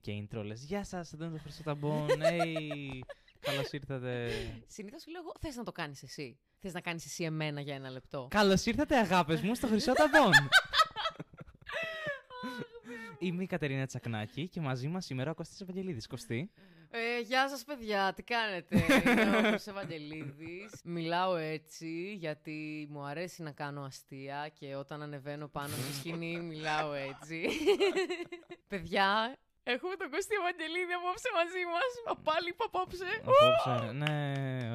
και intro λες «Γεια σας, εδώ είναι το Χρυσό Ταμπον, hey, καλώς ήρθατε». Συνήθως λέω εγώ, θες να το κάνεις εσύ. Θες να κάνεις εσύ εμένα για ένα λεπτό. Καλώς ήρθατε αγάπες μου στο Χρυσό Ταμπον. Είμαι η Κατερίνα Τσακνάκη και μαζί μας σήμερα ο Κωστής Ευαγγελίδης. Κωστή. Ε, γεια σας παιδιά, τι κάνετε; Είμαι ο Κώστας Ευαγγελίδης. Μιλάω έτσι γιατί μου αρέσει να κάνω αστεία και όταν ανεβαίνω πάνω στη σκηνή μιλάω έτσι. παιδιά, έχουμε τον Κωστή Ευαγγελίδη απόψε μαζί μας. Πάλι είπα απόψε. Απόψε, ναι,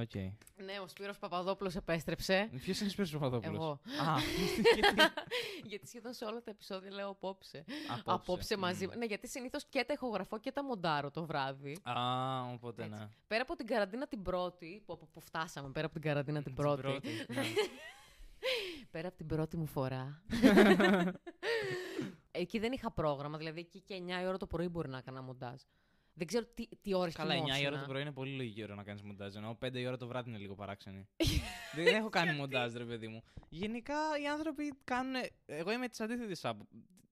οκ. Ναι, ο Σπύρος Παπαδόπουλος επέστρεψε. Ποιος είναι ο Σπύρος Παπαδόπουλος; Εγώ. Α, γιατί σχεδόν σε όλα τα επεισόδια λέω απόψε. Απόψε. Απόψε μαζί. Μμ. Ναι, γιατί συνήθως και τα ηχογραφώ και τα μοντάρω το βράδυ. α, οπότε ναι. Πέρα από την καραντίνα την πρώτη, που, από που φτάσαμε πέρα από την καραντίνα την πρώτη, ναι. πέρα από την πρώτη μου φορά. εκεί δεν είχα πρόγραμμα, δηλαδή εκεί και 9 η ώρα το πρωί μπορεί να έκανα μοντάζ. Δεν ξέρω τι, τι ώρες Καλά, 9 η ώρα κοιμόσουνα. το πρωί είναι πολύ λογική ώρα να κάνεις μοντάζ. Ενώ 5 η ώρα το βράδυ είναι λίγο παράξενη. δεν έχω κάνει μοντάζ, ρε παιδί μου. Γενικά οι άνθρωποι κάνουν. Εγώ είμαι της αντίθετης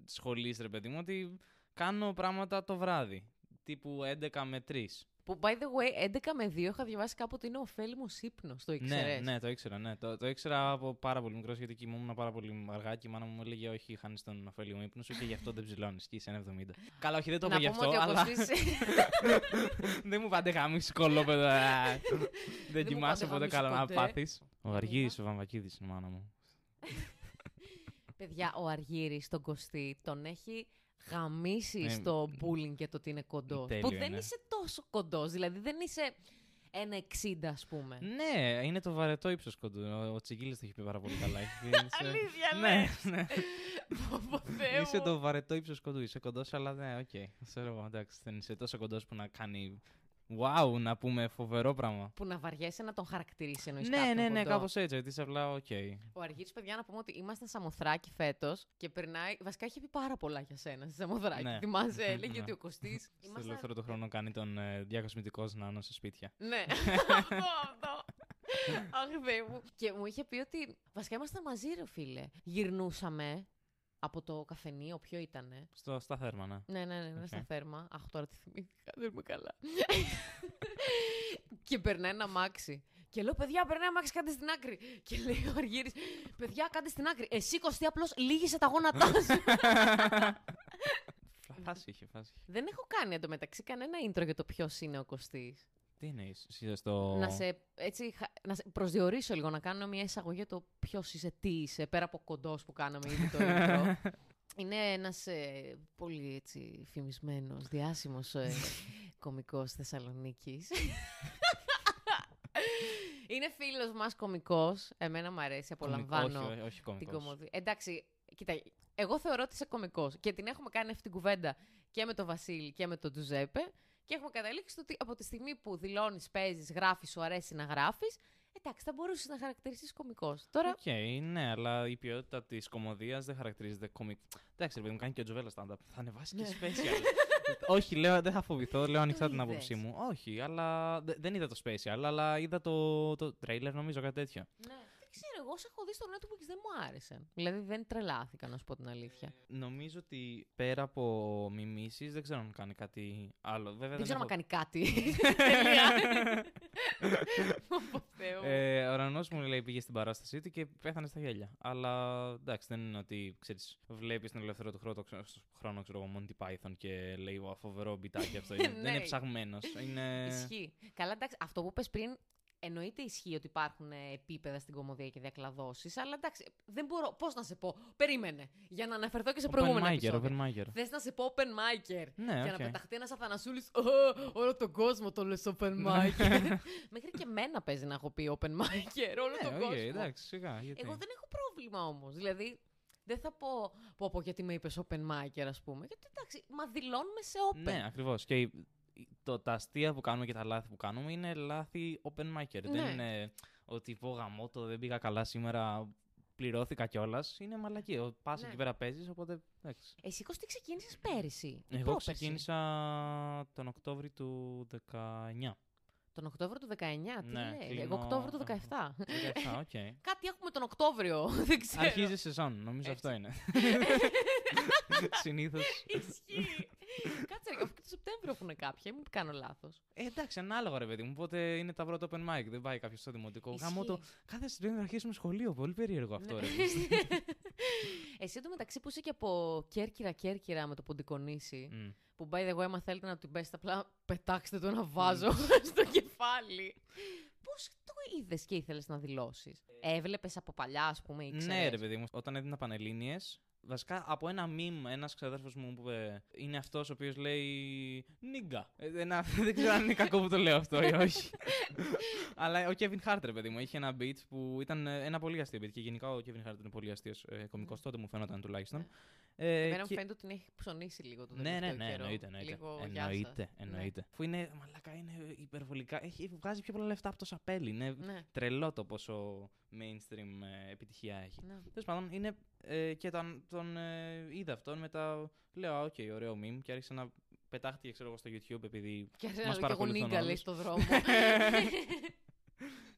σχολής, ρε παιδί μου, ότι κάνω πράγματα το βράδυ. Τύπου 11 με 3. Που, by the way, 11 με 2 είχα διαβάσει κάπου ότι είναι ωφέλιμο ύπνος. Το Ναι, ήξερες; ναι, το ήξερα. Ναι. Το, το ήξερα από πάρα πολύ μικρός γιατί κοιμόμουν πάρα πολύ αργά και η μάνα μου έλεγε Όχι, χάνεις τον ωφέλιμο ύπνος σου και γι' αυτό δεν ψηλώνεις. Και είσαι 1,70. Καλά, όχι, δεν το να είπα γι' πούμε αυτό, ότι ο αλλά. Κωστής... δεν μου πάτε γάμιση κολόπεδο. ε. δεν μου κοιμάσαι πάτε ποτέ γάμιση καλά να ποτέ. πάθεις. Ο Αργύρης ο Βαμβακίδης είναι η μάνα μου. Παιδιά, ο Αργύρης τον Κωστή τον έχει γαμίσει Ε, στο bullying και το ότι είναι κοντός. τέλειο Που δεν είναι. είσαι τόσο κοντός. Δηλαδή δεν είσαι ένα 60, ας πούμε. Ναι, είναι το βαρετό ύψος κοντού. Ο, ο Τσιγκίλης το έχει πει πάρα πολύ καλά. Έχει πει, είσαι- Αλήθεια, ναι, ναι. Πω, Θεέ Είσαι μου. το βαρετό ύψος κοντού. Είσαι κοντός, αλλά ναι, οκ. Ξέρω εγώ, εντάξει, δεν είσαι τόσο κοντός που να κάνει. Wow, να πούμε φοβερό πράγμα. Που να βαριέσαι να τον χαρακτηρίσει εννοείς Ναι, ναι, ναι, κάπως έτσι. Γιατί είσαι απλά, οκ. Ο Αργύρης, παιδιά, να πούμε ότι ήμασταν Σαμοθράκη φέτος και περνάει. Βασικά είχε πει πάρα πολλά για σένα στη Σαμοθράκη. Ναι. Θυμάσαι, έλεγε Ναι. ότι ο Κωστή. Στο ελεύθερο του χρόνο κάνει τον ε, διακοσμητικό νάνο σε σπίτια. Ναι, αυτό, αυτό. Αχ, Θεέ μου. Και μου είχε πει ότι. Βασικά ήμασταν μαζί, ρε φίλε. Γυρνούσαμε από το καφενείο, ποιο ήτανε; Στο, στα Θέρμα, ναι. Ναι, ναι, ναι, ναι Οκ. στα Θέρμα. Αχ, τώρα τη θυμήθηκα, δεν είμαι καλά. και περνάει ένα αμάξι. Και λέω, παιδιά, περνάει ένα αμάξι, κάντε στην άκρη. Και λέει ο Αργύρης, παιδιά, κάντε στην άκρη. Εσύ, Κωστή, απλώς λύγησε τα γόνατά σου. Φάση είχε, φάση είχε. δεν έχω κάνει εντωμεταξύ κανένα intro για το ποιος είναι ο Κωστής. Τι εννοείς, είσαι στο. Να σε, έτσι, χα- να σε προσδιορίσω λίγο, να κάνω μια εισαγωγή για το ποιος είσαι, τι είσαι, πέρα από κοντός που κάναμε ήδη το intro. Είναι ένας ε, πολύ έτσι φημισμένος, διάσημος ε, κομικός Θεσσαλονίκης. Είναι φίλος μας κομικός. Εμένα μου αρέσει, απολαμβάνω Όχι, όχι, όχι την κωμικός. κομμωδία. Εντάξει, κοίτα, εγώ θεωρώ ότι είσαι κωμικός και την έχουμε κάνει αυτή την κουβέντα και με τον Βασίλη και με τον Τζουζέπε και έχουμε καταλήξει στο ότι από τη στιγμή που δηλώνεις, παίζεις, γράφεις, σου αρέσει να γράφεις, εντάξει, θα μπορούσες να χαρακτηριστείς κωμικός. Τώρα, Οκ, ναι, αλλά η ποιότητα της κωμωδίας δεν χαρακτηρίζεται comic. Εντάξει, ρε παιδί μου, κάνει και ο Τζοβέλα stand-up. Θα ανεβάσει και special. Όχι, λέω, δεν θα φοβηθώ, λέω ανοιχτά την είδες; άποψή μου. Όχι, αλλά δε- δεν είδα το special, αλλά είδα το, το trailer, νομίζω κάτι τέτοιο. ναι. Δεν ξέρω, εγώ σε έχω δει στο Netflix δεν μου άρεσαν. Δηλαδή δεν τρελάθηκα, να σου πω την αλήθεια. Νομίζω ότι πέρα από μιμήσεις, δεν ξέρω αν κάνει κάτι άλλο. Βέβαια, δεν ξέρω αν έχω- κάνει κάτι. Τελεία. Ω, Θεέ μου. Ε, ο Ρανός μου λέει πήγε στην παράστασή του και πέθανε στα γέλια. Αλλά εντάξει, δεν είναι ότι ξέρεις, βλέπεις τον ελεύθερο του χρόνο, χρόνο ξέρω εγώ, Monty Python και λέει «Ω, φοβερό μπιτάκι αυτό. είναι, δεν Ναι. είναι ψαγμένος. Είναι... Ισχύει. Καλά, εντάξει, αυτό που πες πριν εννοείται ισχύει ότι υπάρχουν ε, επίπεδα στην κωμωδία και διακλαδώσεις, αλλά εντάξει, δεν μπορώ. Πώς να σε πω. Περίμενε. Για να αναφερθώ και σε προηγούμενα Open micer, επεισόδια. open micer. Θες να σε πω open micer. Ναι, για οκ. να πεταχτεί ένας Αθανασούλης. Όλο τον κόσμο το λες open micer. Μέχρι και μένα παίζει να έχω πει open micer. Όλο Ναι, τον οκ, κόσμο. εντάξει, σιγά. Γιατί. Εγώ δεν έχω πρόβλημα όμως. Δηλαδή, δεν θα πω, πω, πω γιατί με είπες open micer, ας πούμε. Γιατί εντάξει, μα δηλώνουμε σε open. Ναι, ακριβώς. Και η- το, τα αστεία που κάνουμε και τα λάθη που κάνουμε είναι λάθη open micer. Δεν Ναι. είναι ότι πω γαμώτο, δεν πήγα καλά σήμερα, πληρώθηκα κιόλας. Είναι μαλακία. Πας Ναι. εκεί πέρα παίζεις, οπότε. Εντάξει. Εσύ Κωστή ξεκίνησες πέρυσι. ή Εγώ πρόπερσι; ξεκίνησα τον Οκτώβρη του 19. Τον Οκτώβριο του 19, τι Ναι, λέει; κλείνω- Εγώ Οκτώβριο του 17. 17, οκ. Κάτι έχουμε τον Οκτώβριο, δεν ξέρω. Αρχίζει η σεζόν, νομίζω Έτσι. αυτό είναι. Συνήθως. Ισχύει. Κάτσε, ρε, αφού και το Σεπτέμβριο έχουν κάποια, μην κάνω λάθος. Ε, εντάξει, ανάλογα ρε παιδί μου. Πότε είναι τα πρώτα open mic, δεν πάει κάποιος στο δημοτικό. Γάμο το. Κάθε Σεπτέμβριο να αρχίσουμε σχολείο. Πολύ περίεργο αυτό, ρε. Εσύ εντωμεταξύ που είσαι και από Κέρκυρα Κέρκυρα με το Ποντικονήσι. Μμ. Που by the way, άμα θέλετε να την πέσετε, απλά πετάξτε το ένα βάζο στο κεφάλι. Πώς το είδες και ήθελες να δηλώσεις; Έβλεπες από παλιά, ας πούμε, ήξερες. Ναι, ρε παιδί μου. Όταν έδινα πανελίνε, βασικά από ένα meme ένας ξαδέρφος μου που είπε, είναι αυτός ο οποίος λέει Νίγκα. Ε, ένα- δεν ξέρω αν είναι κακό που το λέω αυτό ή όχι. Αλλά ο Kevin Hart, ρε παιδί μου, είχε ένα beat που ήταν ε, ένα πολύ αστείο beat. Και γενικά ο Kevin Hart είναι πολύ αστείος ε, κωμικός. Τότε μου φαίνονταν τουλάχιστον. Ναι. Ε, Εμένα μου και- φαίνεται ότι την έχει ψωνίσει λίγο το ναι, τελευταίο ναι, ναι, καιρό. εννοείται. εννοείται. Λίγο γεια σας. εννοείται, εννοείται. Αφού είναι, μαλάκα, είναι υπερβολικά. Έχει, βγάζει πιο πολλά λεφτά από το σαπέλι. Είναι Ναι, τρελό το πόσο mainstream ε, επιτυχία έχει. ναι. Τέλος πάντων, είναι. Ε, και τον, τον ε, είδα αυτόν μετά. Λέω, Α, οκ, ωραίο meme. Και άρχισα να πετάχτηκε, ξέρω εγώ, στο YouTube επειδή. Και άρχισε Μας να λέω και εγώ παρακολουθούν nigga, λέει, όλους. στο δρόμο.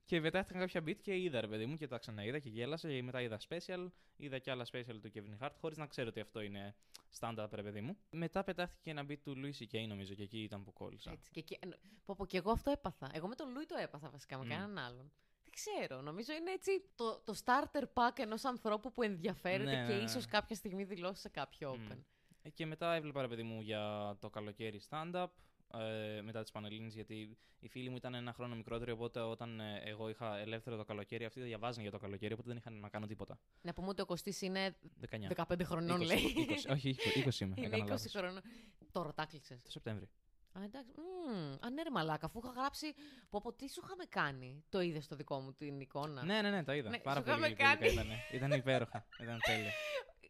και πετάχτηκαν κάποια bit και είδα, ρε παιδί μου, και τα ξαναείδα και γέλασα. Και μετά είδα special. Είδα και άλλα special του Kevin Hart, χωρίς να ξέρω ότι αυτό είναι stand-up, ρε παιδί μου. Μετά πετάχτηκε ένα bit του Louis C.K. νομίζω και εκεί ήταν που κόλλησα. Έτσι. Και, και, εννο- πω, πω, και εγώ αυτό έπαθα. Εγώ με τον Λούι το έπαθα βασικά, με Μμ. κανέναν άλλον. Δεν ξέρω. Νομίζω είναι έτσι το, το starter pack ενός ανθρώπου που ενδιαφέρεται Ναι, και ναι, ναι. ίσως κάποια στιγμή δηλώσει σε κάποιο Μμ. open. Ε, Και μετά έβλεπα, ρε παιδί μου, για το καλοκαίρι stand-up. Ε, μετά τι Πανελλήνες γιατί οι φίλοι μου ήταν ένα χρόνο μικρότεροι. Οπότε όταν ε, εγώ είχα ελεύθερο το καλοκαίρι, αυτοί διαβάζαν για το καλοκαίρι. Οπότε δεν είχαν να κάνω τίποτα. Να πούμε ότι ο Κωστής είναι 19. 15 χρονών, 20, λέει. 20, όχι, 20, 20 είμαι. είναι έκανα 20 λάθος. χρονών. Τώρα τα κλείσε. Το Σεπτέμβρη. Α, εντάξει. Μμμ. Α, ναι, ρε μαλάκα, αφού είχα γράψει. Πω, πω, τι σου είχαμε κάνει. Το είδες στο δικό μου την εικόνα; Ναι, ναι, ναι, τα είδα. Ναι, Πάρα σου πολύ είχαμε γλυκούλικα κάνει. ήταν. Ήταν υπέροχα. Ήταν τέλεια.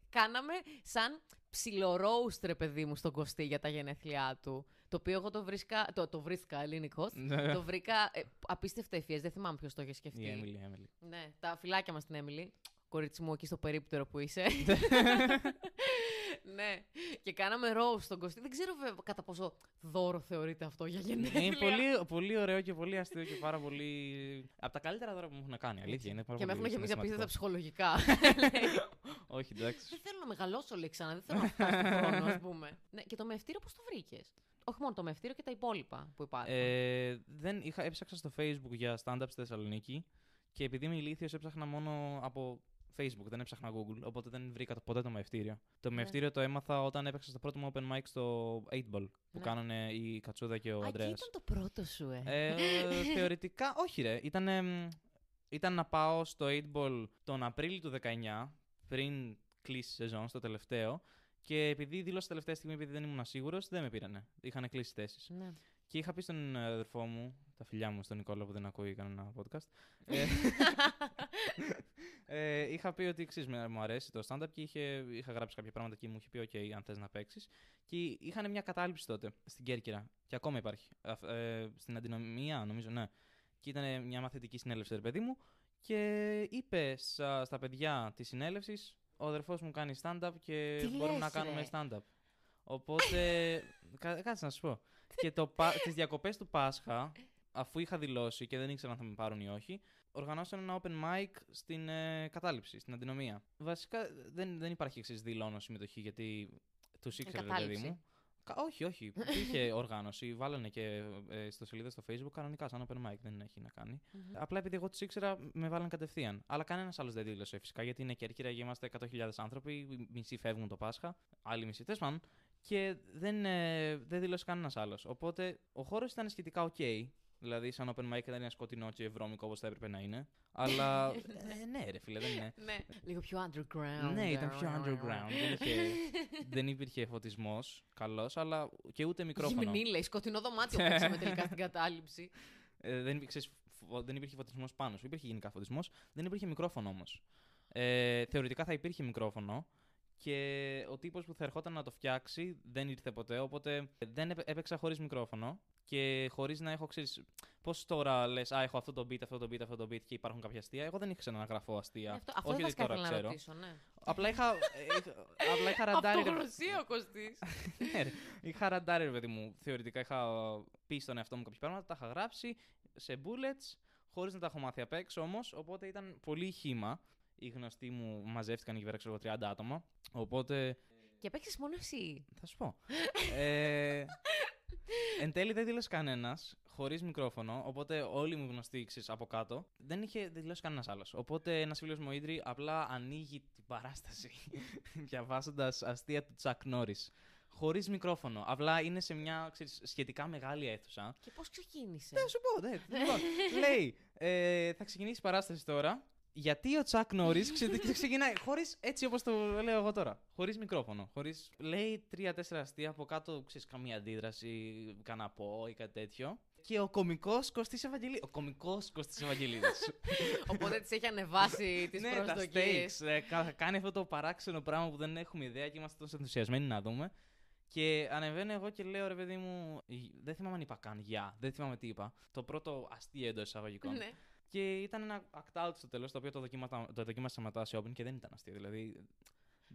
Κάναμε σαν ψιλορόουστ, ρε παιδί μου, στον Κωστή για τα γενέθλιά του. Το οποίο εγώ το βρίσκα. Το, το βρίσκα ελληνικός. το βρήκα ε, απίστευτα ευφυές. Δεν θυμάμαι ποιος το είχε σκεφτεί. Η Έμιλι, η Έμιλι. Ναι, τα φυλάκια μας την Έμιλη. Κορίτσι μου, εκεί στο περίπτερο που είσαι. ναι. Και κάναμε roast στον Κωστή. Δεν ξέρω βέβαια κατά πόσο δώρο θεωρείται αυτό για γενέθλια. Είναι πολύ, πολύ ωραίο και πολύ αστείο και πάρα πολύ. Από τα καλύτερα δώρα που μου έχουν κάνει. Αλήθεια. Είναι πάρα Και με έχουν πολύ γεμίσει απίστευτα συναισθηματικό. ψυχολογικά. Όχι, εντάξει. δεν θέλω να μεγαλώσω, λέει ξανά. Δεν θέλω να φτάσω στον χρόνο, ας πούμε. ναι, και το μευτήριο πώς το βρήκες; Όχι μόνο το μευτήριο και τα υπόλοιπα που υπάρχουν. Ε, δεν είχα, έψαξα στο Facebook για stand-up στη Θεσσαλονίκη και επειδή είμαι ηλίθιος έψαχνα μόνο από Facebook, δεν έψαχνα Google, οπότε δεν βρήκα το- ποτέ το μευτήριο. Το Ναι. μευτήριο το έμαθα όταν έπαιξα στο πρώτο μου open mic στο 8ball που Ναι. κάνανε η Κατσούδα και ο Α, εκεί Ανδρέας. ήταν το πρώτο σου, ε. Ε, θεωρητικά, όχι ρε. Ήταν, εμ, ήταν να πάω στο 8ball τον Απρίλιο του 19, πριν κλείσει η σεζόν, στο τελευταίο. Και επειδή δήλωσα τελευταία στιγμή, επειδή δεν ήμουν σίγουρος, δεν με πήρανε. Είχαν κλείσει θέσεις. Ναι. Και είχα πει στον αδερφό μου, τα φιλιά μου, στον Νικόλα που δεν ακούει κανένα podcast. ε, ε, είχα πει ότι ξέρεις, με- μου αρέσει το stand-up και είχε, είχα γράψει κάποια πράγματα και μου είχε πει: OK, αν θες να παίξεις. Και είχαν μια κατάληψη τότε στην Κέρκυρα. Και ακόμα υπάρχει. Αφ- ε, στην αντινομία, νομίζω, ναι. Και ήταν μια μαθητική συνέλευση, ρε παιδί μου. Και είπε στα, στα παιδιά της συνέλευσης: Ο αδερφός μου κάνει stand-up και Τι μπορούμε να λες, κάνουμε ρε; stand-up. Οπότε. κα- κάτσε να σου πω. και το, πα- τις διακοπές του Πάσχα, αφού είχα δηλώσει και δεν ήξερα αν θα με πάρουν ή όχι, οργανώσαν ένα open mic στην ε, κατάληψη, στην αντινομία. Βασικά δεν, δεν υπάρχει εξής δηλώνω συμμετοχή γιατί του ήξερα, ρε παιδί Εγκατάλειψη. μου. Κα- όχι, όχι. Είχε οργάνωση. Βάλανε και ε, στο σελίδα στο Facebook κανονικά σαν open mic. Δεν έχει να κάνει. Μμμ. Απλά επειδή εγώ του ήξερα, με βάλαν κατευθείαν. Αλλά κανένας άλλος δεν δήλωσε φυσικά γιατί είναι Κέρκυρα και είμαστε 100.000 άνθρωποι. οι Μισοί φεύγουν το Πάσχα, άλλοι μισοί τέλος πάντων. Και δεν, ε, δεν δήλωσε κανένας άλλος. Οπότε ο χώρος ήταν σχετικά ok. Δηλαδή, σαν open mic ήταν ένα σκοτεινό και βρώμικο όπως θα έπρεπε να είναι. Αλλά. ε, ναι, ρε φίλε, δεν είναι. Ναι. Λίγο πιο underground. Ναι, ήταν πιο underground. δεν, είχε, δεν υπήρχε φωτισμός καλός, αλλά και ούτε μικρόφωνο. Γυμνή, λέει, σκοτεινό δωμάτιο παίξαμε τελικά στην κατάληψη. Ε, δεν, υπήρχε, ξέρεις, φω- δεν υπήρχε φωτισμός πάνω σου. Υπήρχε γενικά φωτισμός. Δεν υπήρχε μικρόφωνο όμως. Ε, θεωρητικά θα υπήρχε μικρόφωνο. Και ο τύπος που θα ερχόταν να το φτιάξει δεν ήρθε ποτέ. Οπότε δεν έπαι- έπαιξα χωρίς μικρόφωνο. Και χωρίς να έχω, ξέρεις, πώς τώρα λες, Α, έχω αυτό το beat, αυτό το beat, αυτό το beat και υπάρχουν κάποια αστεία. Εγώ δεν ήξερα να γραφώ αστεία. Ναι, αυτό αυτό Όχι δεν ότι τώρα ήθελα να ξέρω. ρωτήσω, ναι. Απλά είχα, ε, είχα- απλά είχα ραντάρει. ρε- Αυτογνωσία ο Κωστής. ναι, ρε. είχα ραντάρει, ρε παιδί μου. Θεωρητικά είχα πει στον εαυτό μου κάποια πράγματα, τα είχα γράψει σε bullets, χωρίς να τα έχω μάθει απ' έξω όμως. Οπότε ήταν πολύ χήμα. Οι γνωστοί μου μαζεύτηκαν εκεί πέρα, ξέρω εγώ, 30 άτομα. Οπότε Και παίξεις μόνο εσύ. θα σου πω. ε, εν τέλει δεν δήλωσε κανένας, χωρίς μικρόφωνο, οπότε όλοι μου γνωστοί ξέρεις, από κάτω. Δεν είχε δηλώσει κανένας άλλος. Οπότε ένας φίλος μου, ο Ίδρυ, απλά ανοίγει την παράσταση διαβάζοντας αστεία του Τσακ Νόρις. Χωρίς μικρόφωνο. Απλά είναι σε μια ξέρεις, σχετικά μεγάλη αίθουσα. Και πώς ξεκίνησε; Θα σου πω, ναι. λοιπόν, λέει, ε, θα ξεκινήσει η παράσταση τώρα. Γιατί ο Τσακ Νόρις ξεκινάει χωρίς έτσι όπως το λέω εγώ τώρα. Χωρίς μικρόφωνο. Χωρίς, λέει τρία-τέσσερα αστεία από κάτω, ξέρεις καμία αντίδραση, κανένα πω ή κάτι τέτοιο. Και ο κωμικός Κωστής Ευαγγελίδη. Ο κωμικός Κωστής Ευαγγελίδης. Οπότε τη έχει ανεβάσει τις ναι, τα προσδοκίες. stakes. ε, κα- κάνει αυτό το παράξενο πράγμα που δεν έχουμε ιδέα και είμαστε τόσο ενθουσιασμένοι να δούμε. Και ανεβαίνω εγώ και λέω ρε παιδί μου. «Γ- Δεν θυμάμαι αν είπα καν γεια. Δεν θυμάμαι τι είπα. Το πρώτο αστείο εντός εισαγωγικών. Ναι. Και ήταν ένα act out στο τέλος, το οποίο το δοκίμασα, το δοκίμασα μετά σε open και δεν ήταν αστείο. Δηλαδή.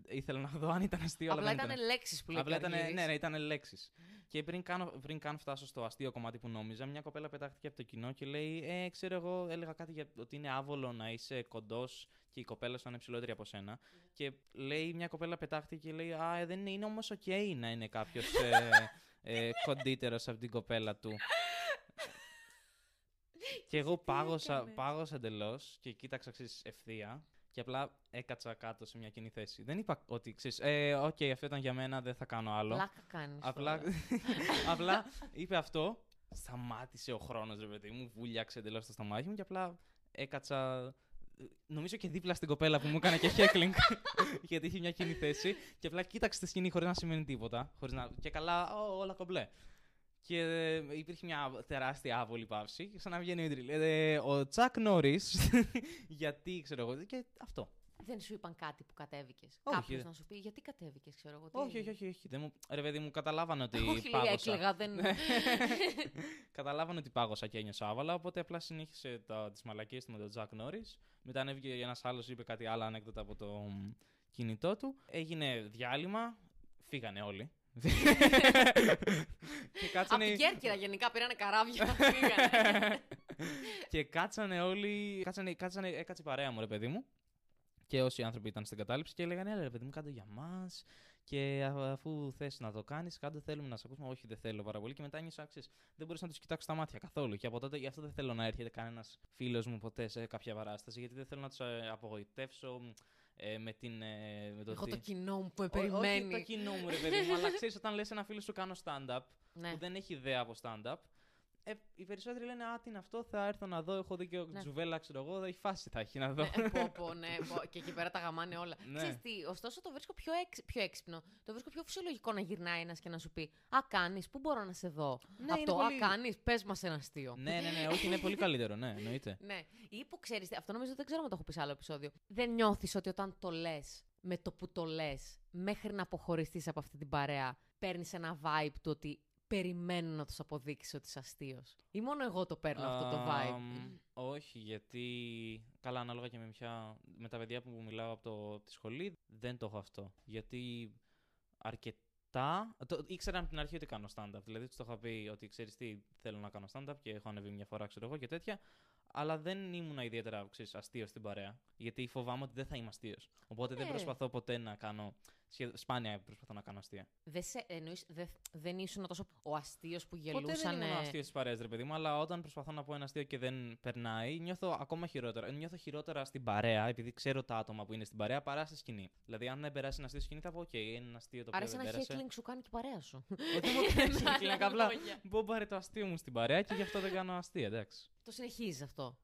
Ήθελα να δω αν ήταν αστείο, αλλά Απλά δεν ήταν ήταν. λέξεις που λέει. Απλά ήταν, Καργίδης. ναι, ναι, ήταν λέξεις. Και πριν καν, πριν καν φτάσω στο αστείο κομμάτι που νόμιζα, μια κοπέλα πετάχτηκε από το κοινό και λέει: Ε, ξέρω εγώ, έλεγα κάτι για ότι είναι άβολο να είσαι κοντός και η κοπέλα σου είναι ψηλότερη από σένα. Και λέει: Μια κοπέλα πετάχτηκε και λέει: Α, ε, δεν είναι, είναι όμως οκ να είναι κάποιος ε, ε, κοντύτερος από την κοπέλα του. Και εγώ πάγωσα, έκανες; πάγωσα εντελώς και κοίταξα ξέρεις, ευθεία και απλά έκατσα κάτω σε μια κοινή θέση. Δεν είπα ότι ξέρεις, ε, οκ, αυτό ήταν για μένα, δεν θα κάνω άλλο. Πλάκα κάνεις. Απλά, απλά είπε αυτό, σταμάτησε ο χρόνος, ρε παιδί μου, βούλιαξε εντελώς το στομάχι μου και απλά έκατσα. Νομίζω και δίπλα στην κοπέλα που μου έκανε και heckling, γιατί είχε μια κοινή θέση. Και απλά κοίταξε τη σκηνή χωρίς να σημαίνει τίποτα. Χωρίς να... Και καλά, «Ω, όλα κομπλέ. Και ε, υπήρχε μια τεράστια άβολη παύση. Και ξαναβγαίνει ο Ιδρύλ. Ε, ο Τσακ Νόρις, γιατί ξέρω εγώ. Και αυτό. Δεν σου είπαν κάτι που κατέβηκες. Όχι, Κάποιος δε. να σου πει γιατί κατέβηκες, ξέρω εγώ. τι Όχι, όχι, έγινε;» όχι. όχι. Δεν μου... Ρε παιδί μου, καταλάβανε ότι Όχι, λέει, πάγωσα. έκλαιγα, δεν. Καταλάβανε ότι πάγωσα και ένιωσα άβαλα, οπότε απλά συνέχισε τα, τις μαλακίες του με τον Τζακ Νόρις. Μετά ανέβηκε ένας άλλος, είπε κάτι άλλο ανέκδοτα από το μ, κινητό του. Έγινε διάλειμμα, φύγανε όλοι. Και Από κάτσανε... την Κέρκυρα γενικά πήρανε καράβια. φύγανε. και κάτσανε όλοι. Κάτσανε, κάτσανε, έκατσε η παρέα μου, ρε παιδί μου. Και όσοι άνθρωποι ήταν στην κατάληψη και έλεγαν: Έλα, ρε παιδί μου, κάντε για μας. Και α- αφού θες να το κάνεις, κάντε, θέλουμε να σε ακούσουμε. Όχι, δεν θέλω πάρα πολύ. Και μετά νιώσα, ξέρεις, δεν μπορούσα να τους κοιτάξω στα μάτια καθόλου. Και από τότε γι' αυτό δεν θέλω να έρχεται κανένας φίλος μου ποτέ σε κάποια παράσταση, γιατί δεν θέλω να τους απογοητεύσω ε, με, την, ε, με το Εγώ ότι- το κοινό μου που με Ό- Όχι το περιμένει. κοινό μου, ρε παιδί μου, αλλά ξέρεις όταν λες ένα φίλο σου κάνω stand-up Ναι. που δεν έχει ιδέα από stand-up. Ε, οι περισσότεροι λένε Α, τι είναι αυτό, θα έρθω να δω. Έχω δει και ο Ναι. Τζουβέλα, ξέρω εγώ, έχει φάση θα έχει να δω. Ναι, πω, πω, ναι, πω. και εκεί πέρα τα γαμάνε όλα. Ναι. Ξέρεις τι, ωστόσο το βρίσκω πιο, έξ, πιο έξυπνο. Το βρίσκω πιο φυσιολογικό να γυρνάει ένας και να σου πει Α, κάνεις, πού μπορώ να σε δω; Ναι, Από είναι το πολύ- Α, κάνεις, πες μας ένα αστείο. ναι, ναι, ναι, όχι, είναι πολύ καλύτερο, ναι, εννοείται. Ναι. Ή που ξέρεις, αυτό νομίζω δεν ξέρω αν το έχω πει σε άλλο επεισόδιο. Δεν νιώθεις ότι όταν το λες, με το που το λες, μέχρι να αποχωριστείς από αυτή την παρέα, παίρνεις ένα vibe του ότι περιμένω να τους αποδείξεις ότι είσαι αστείος. Ή μόνο εγώ το παίρνω αυτό το vibe. Αμ, όχι, γιατί. Καλά, ανάλογα και με, ποια... με τα παιδιά που μιλάω από, το... από τη σχολή, δεν το έχω αυτό. Γιατί αρκετά. Το... Ήξεραν από την αρχή ότι κάνω stand-up. Δηλαδή, τους το είχα πει ότι ξέρεις τι, θέλω να κάνω stand-up και έχω ανεβεί μια φορά, ξέρω εγώ και τέτοια. Αλλά δεν ήμουν ιδιαίτερα ξέρεις, αστείος στην παρέα. Γιατί φοβάμαι ότι δεν θα είμαι αστείος. Οπότε δεν Ε. προσπαθώ ποτέ να κάνω. σχεδ- Σπάνια προσπαθώ να κάνω αστεία. Δεν, σε, εννοείς, δε, δεν ήσουν τόσο ο αστείος που Ποτέ δεν γελούσαν. ήμουν αστείος στις παρέες, ρε παιδί μου, αλλά όταν προσπαθώ να πω ένα αστείο και δεν περνάει, νιώθω ακόμα χειρότερα. Νιώθω χειρότερα στην παρέα, επειδή ξέρω τα άτομα που είναι στην παρέα, παρά στη σκηνή. Δηλαδή, αν δεν περάσει ένα αστείο στη σκηνή, θα πω: Οκ, είναι ένα αστείο το οποίο Άρεσε δεν ένα πέρασε. heckling σου κάνει και η παρέα σου. Όχι, μου κάνει Με άλλα heckling, απλά λόγια. μπόμπαρε το αστείο μου στην παρέα και γι' αυτό δεν κάνω αστεία, εντάξει. Το συνεχίζεις αυτό;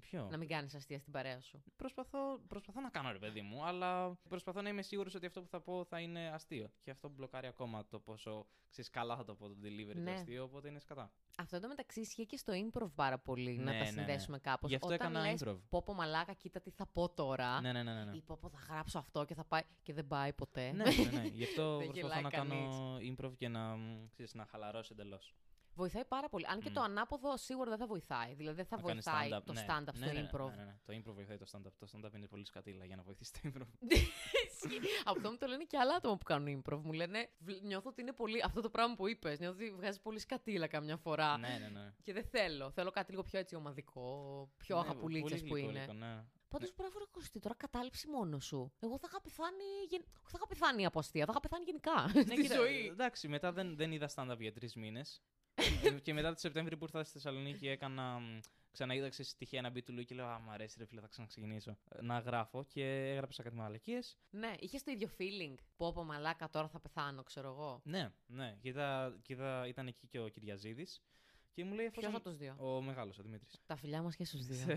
Ποιο; Να μην κάνεις αστεία στην παρέα σου. Προσπαθώ, προσπαθώ να κάνω ρε παιδί μου, αλλά προσπαθώ να είμαι σίγουρος ότι αυτό που θα πω θα είναι αστείο. Και αυτό μπλοκάρει ακόμα το πόσο ξέρεις, καλά θα το πω το delivery Ναι. του αστείο, οπότε είναι σκατά. Αυτό εντωμεταξύ ισχύει και στο improv πάρα πολύ. να Ναι, τα ναι, ναι. συνδέσουμε κάπως. Γι' αυτό Όταν έκανα λες, improv. Πω πω μαλάκα, κοίτα τι θα πω τώρα. Ναι, ναι, ναι. ναι, ναι. Ή πω πω θα γράψω αυτό και θα πάει. Και δεν πάει ποτέ. ναι, ναι, ναι. Γι' αυτό Δεν προσπαθώ γελάει να κάνω κανείς. improv και να, μ, ξέρεις, να χαλαρώσω εντελώς. Βοηθάει πάρα πολύ. Αν και Μμ. το ανάποδο σίγουρα δεν θα βοηθάει. Δηλαδή δεν θα βοηθάει το ναι. stand-up ναι, στο ναι, ναι, improv. Ναι, ναι, ναι. Το improv βοηθάει το stand-up. Το stand-up είναι πολύ σκατήλα για να βοηθήσει το improv. Ισχύει. Αυτό μου το λένε και άλλα άτομα που κάνουν improv. Μου λένε, «Βλ- νιώθω ότι είναι πολύ. Αυτό το πράγμα που είπες. Νιώθω ότι βγάζει πολύ σκατήλα καμιά φορά. ναι, ναι, ναι. Και δεν θέλω. Θέλω κάτι λίγο πιο έτσι ομαδικό, πιο Ναι, αγαπουλίτσε πολύ που είναι. Γλυκόλικο, ναι. Πάντω μπράβο, ρε Κωστή, τώρα κατάληψη μόνο σου. Εγώ θα είχα πεθάνει. γεν- όχι, Θα είχα πεθάνει από αστεία, θα είχα πεθάνει γενικά. Ναι, στη κοίτα, ζωή. Εντάξει, μετά δεν, δεν είδα stand-up για τρεις μήνες. Ε, και μετά το Σεπτέμβρη που ήρθα στη Θεσσαλονίκη έκανα. μ, Ξαναείδα ξέρεις, τυχαία ένα beat του Λου και λέω Α, μ' αρέσει, ρε φίλε, θα ξαναξεκινήσω. Ε, Να γράφω και έγραψα κάτι μαλακίες. Ναι, είχες το ίδιο feeling. Πω πω μαλάκα, τώρα θα πεθάνω, ξέρω εγώ. Ναι, ναι. Και, είδα, και είδα, ήταν εκεί και ο Κυριαζίδης. Και μου λέει Ποιος εφόσον. από τους δύο; Ο μεγάλος, ο Δημήτρης. Τα φιλιά μας και στους δύο.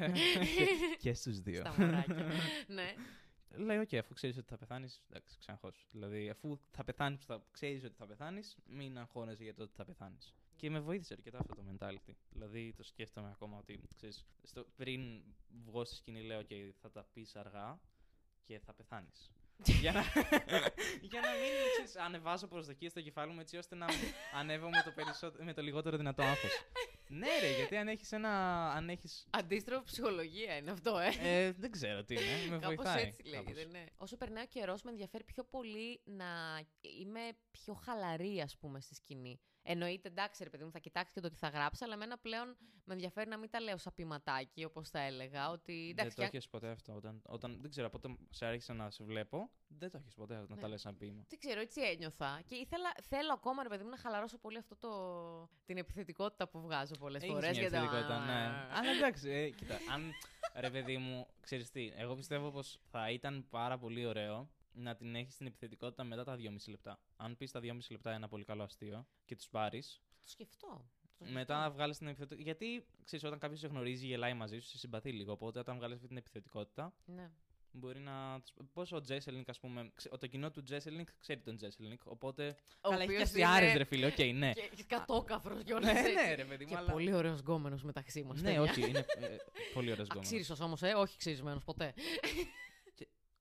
και στους δύο. Στα μωράκια. ναι. Λέει, οκ, αφού ξέρεις ότι θα πεθάνεις, εντάξει, ξαναχώσου. Δηλαδή, αφού θα πεθάνεις, θα ξέρεις ότι θα πεθάνεις, μην αγχώνεσαι για το ότι θα πεθάνεις. Και με βοήθησε αρκετά αυτό το mentality. Δηλαδή, το σκέφτομαι ακόμα ότι, ξέρεις, στο, πριν βγω στη σκηνή, λέω, οκ, θα τα πεις αργά και θα πεθάνεις. Για, να, για να μην ξέρεις, ανεβάζω προσδοκίες στο κεφάλι μου έτσι ώστε να ανέβω με το, περισσότερο, με το λιγότερο δυνατό άγχος. ναι, ρε, γιατί αν έχεις ένα. Αν έχεις, Αντίστροφη ψυχολογία είναι αυτό, ε. ε, δεν ξέρω τι είναι. Με Κάπως βοηθάει. έτσι λέγεται, κάπως. ναι. Όσο περνάει ο καιρός, με ενδιαφέρει πιο πολύ να είμαι πιο χαλαρή, ας πούμε, στη σκηνή. Εννοείται, εντάξει, ρε παιδί μου, θα κοιτάξεις και το τι θα γράψεις, αλλά εμένα πλέον με ενδιαφέρει να μην τα λέω σαν ποιηματάκι, όπως θα έλεγα. Ότι, Δεν εντάξει, το και- έχεις ποτέ αυτό. Όταν, όταν, δεν ξέρω, από όταν σε άρχισα να σε βλέπω, δεν το έχεις ποτέ να Ναι. τα λες σαν ποίημα. Δεν ξέρω, έτσι ένιωθα. Και ήθελα, θέλω ακόμα, ρε παιδί μου, να χαλαρώσω πολύ αυτό το, την επιθετικότητα που βγάζω πολλές Έχεις φορές. μια ευθυντικότητα, ναι. Αλλά εντάξει, ε, κοίτα, αν ρε παιδί μου, ξέρεις τι, εγώ πιστεύω πως θα ήταν πάρα πολύ ωραίο να την έχεις την επιθετικότητα μετά τα 2,5 λεπτά. Αν πεις τα 2,5 λεπτά ένα πολύ καλό αστείο και τους πάρεις, Θα το σκεφτώ. θα το σκεφτώ. μετά να βγάλεις την επιθετικότητα. Γιατί, ξέρεις, όταν κάποιος σε γνωρίζει, γελάει μαζί σου, σε συμπαθεί λίγο. Οπότε όταν βγάλεις αυτή την επιθετικότητα, Ναι. μπορεί να. Πώς ο Jeselnik, ας πούμε. ξε- Το κοινό του Jeselnik ξέρει τον Jeselnik. Οπότε. Ο Καλά, έχει και οποίος αστιάρες, είναι ρε φίλε, οκ, ναι. Και κατόκαφρο Ναι, κιόλα. ναι, ρε παιδί μου. Και αλλά- πολύ ωραίος γκόμενος μεταξύ μας. Ναι, όχι, είναι ε, πολύ ωραίος γκόμενος. Αξύριστο όμως, ε, όχι ξυρισμένος ποτέ.